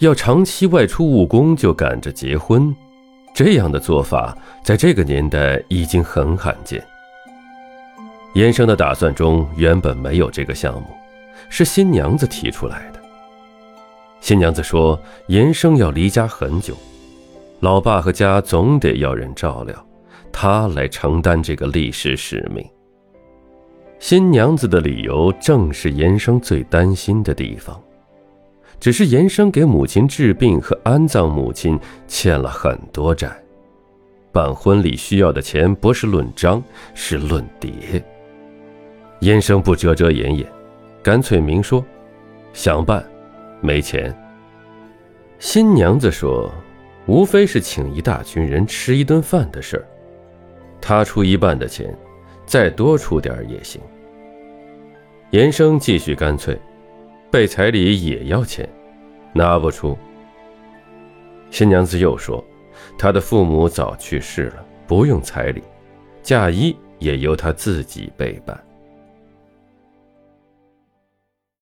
要长期外出务工就赶着结婚，这样的做法在这个年代已经很罕见。严生的打算中原本没有这个项目，是新娘子提出来的。新娘子说：“严生要离家很久，老爸和家总得要人照料，他来承担这个历史使命。”新娘子的理由正是严生最担心的地方，只是严生给母亲治病和安葬母亲欠了很多债，办婚礼需要的钱不是论张，是论叠。严生不遮遮掩掩，干脆明说：“想办，没钱。”新娘子说：“无非是请一大群人吃一顿饭的事儿，他出一半的钱。”再多出点也行。严生继续干脆，备彩礼也要钱，拿不出。新娘子又说，她的父母早去世了，不用彩礼，嫁衣也由她自己备办。